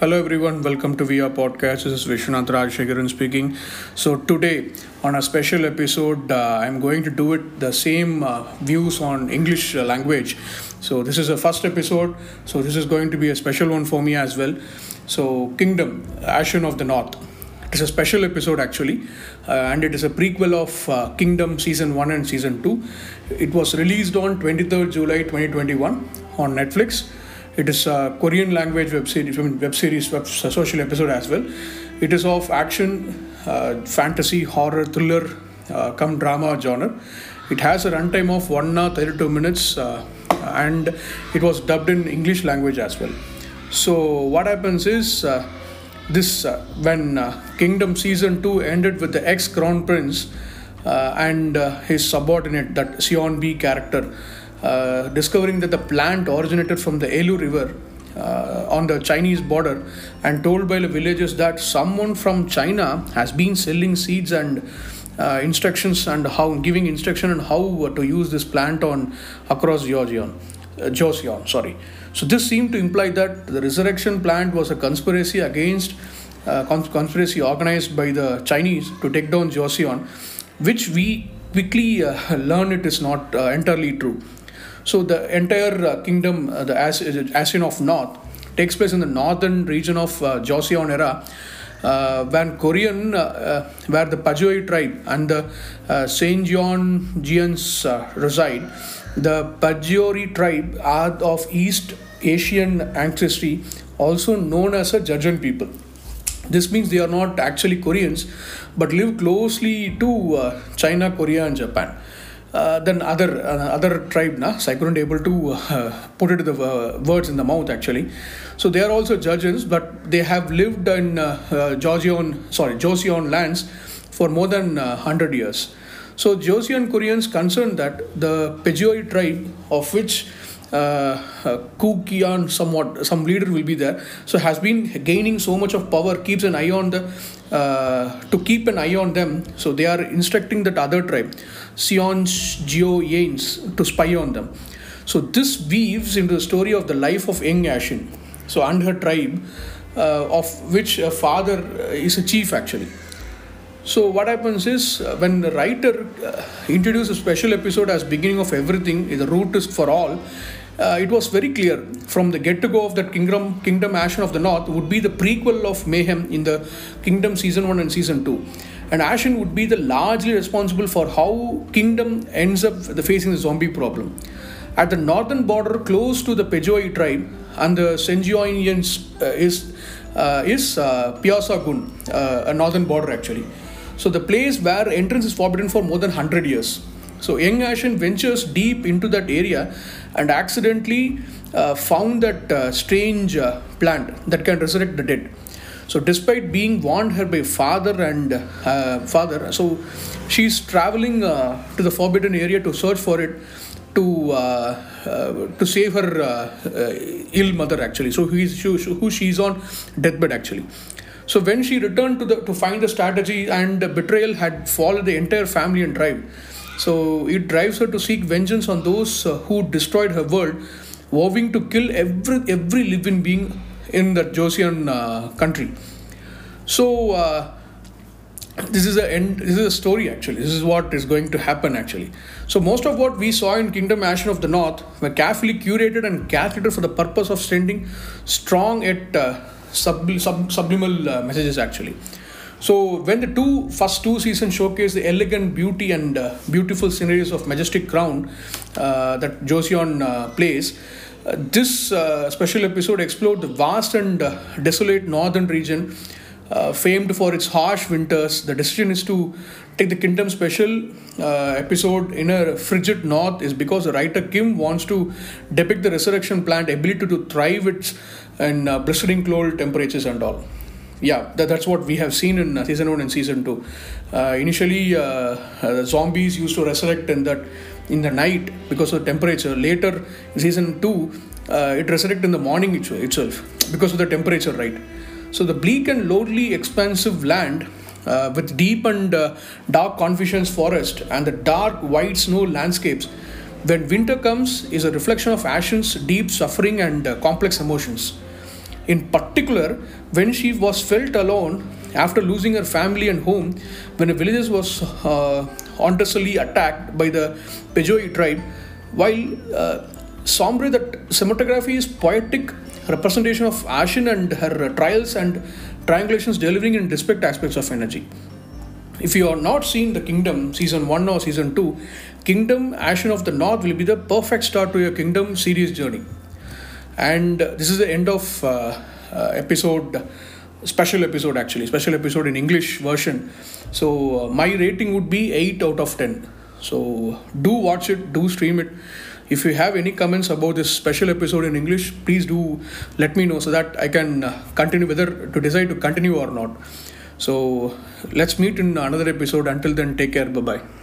Hello everyone, welcome to VR Podcast. This is Vishwanath Rajasekaran speaking. So today on a special episode, uh, I'm going to do it the same uh, views on English uh, language. So this is a first episode, so this is going to be a special one for me as well. So Kingdom, Ashin of the North. It is a special episode actually, uh, and it is a prequel of uh, Kingdom season 1 and season 2. It was released on 23rd July 2021 on Netflix it is a Korean language web series, web series, web social episode as well. It is of action, uh, fantasy, horror, thriller, uh, come drama genre. It has a runtime of 1 hour 32 minutes uh, and it was dubbed in English language as well. So, what happens is uh, this uh, when uh, Kingdom season 2 ended with the ex crown prince and his subordinate, that Seon B character. Uh, discovering that the plant originated from the Yalu River uh, on the Chinese border and told by the villagers that someone from China has been selling seeds and uh, instructions and how giving instruction on how to use this plant on across Georgian, uh, Joseon, sorry. So this seemed to imply that the resurrection plant was a conspiracy against uh, conspiracy organized by the Chinese to take down Joseon, which we quickly uh, learn it is not uh, entirely true. So the entire uh, kingdom, uh, the As- Asian of North, takes place in the northern region of uh, Joseon era. Uh, when Korean, uh, uh, where the Pajoi tribe and the uh, Saint uh, reside, the Pajori tribe are of East Asian ancestry, also known as a Jurchen people. This means they are not actually Koreans, but live closely to China, Korea, and Japan. Uh, then other uh, other tribe na so i couldn't able to uh, put it the words in the mouth actually. So they are also judges but they have lived in georgian sorry joseon lands for more than 100 years. So joseon koreans concerned that the pejoi tribe of which uh, Kukian somewhat some leader will be there. So has been gaining so much of power keeps an eye on the uh, to keep an eye on them. So they are instructing that other tribe Sion's Geo Yanes to spy on them. So this weaves into the story of the life of young Ashin so and her tribe uh, of which a father is a chief actually. So what happens is uh, when the writer uh, introduces a special episode as beginning of everything, the root is for all uh, it was very clear from the get to go of that Kingdom, Kingdom Ashin of the North would be the prequel of Mayhem in the Kingdom Season 1 and Season 2. And Ashin would be the largely responsible for how Kingdom ends up facing the zombie problem. At the northern border, close to the Pejoi tribe and the Senjoinians, uh, is uh, is uh, Piasa Gun, uh, a northern border actually. So the place where entrance is forbidden for more than 100 years. So young Ashin ventures deep into that area and accidentally uh, found that uh, strange uh, plant that can resurrect the dead. So despite being warned her by father and uh, father, so she's traveling uh, to the forbidden area to search for it to uh, to save her ill mother actually. So who, is, who she's on deathbed actually. So when she returned to the to find the strategy and the betrayal had followed the entire family and tribe. So it drives her to seek vengeance on those uh, who destroyed her world, vowing to kill every every living being in the Joseon uh, country. So uh, this is a end. This is a story actually. This is what is going to happen actually. So most of what we saw in Kingdom Ashin of the North were carefully curated and calculated for the purpose of sending strong yet uh, sub, sub, subliminal uh, messages actually. So when the two first two seasons showcase the elegant beauty and uh, beautiful scenarios of Majestic Crown uh, that Joseon uh, plays, uh, this uh, special episode explored the vast and uh, desolate northern region, famed for its harsh winters. The decision is to take the Kingdom special episode in a frigid north is because the writer Kim wants to depict the resurrection plant ability to thrive its in blistering cold temperatures and all yeah, that, that's what we have seen in uh, season one and season two. Uh, initially, uh, uh, the zombies used to resurrect in that in the night because of the temperature. Later, in season two, uh, it resurrect in the morning itself because of the temperature, right? So the bleak and lonely, expansive land uh, with deep and dark confusions forest and the dark white snow landscapes when winter comes is a reflection of Ashin's deep suffering and complex emotions In particular, when she was felt alone after losing her family and home, when a village was uh, attacked by the Pejoi tribe, while uh, Sombre, that cinematography is poetic representation of Ashin and her trials and triangulations delivering in disparate aspects of energy. If you are not seen The Kingdom season 1 or season 2, Kingdom Ashin of the North will be the perfect start to your Kingdom series journey. And this is the end of uh, uh, episode, special episode actually, special episode in English version. So uh, my rating would be 8 out of 10. So do watch it, do stream it. If you have any comments about this special episode in English, please do let me know so that I can uh, continue whether to decide to continue or not. So let's meet in another episode. Until then, take care. Bye bye.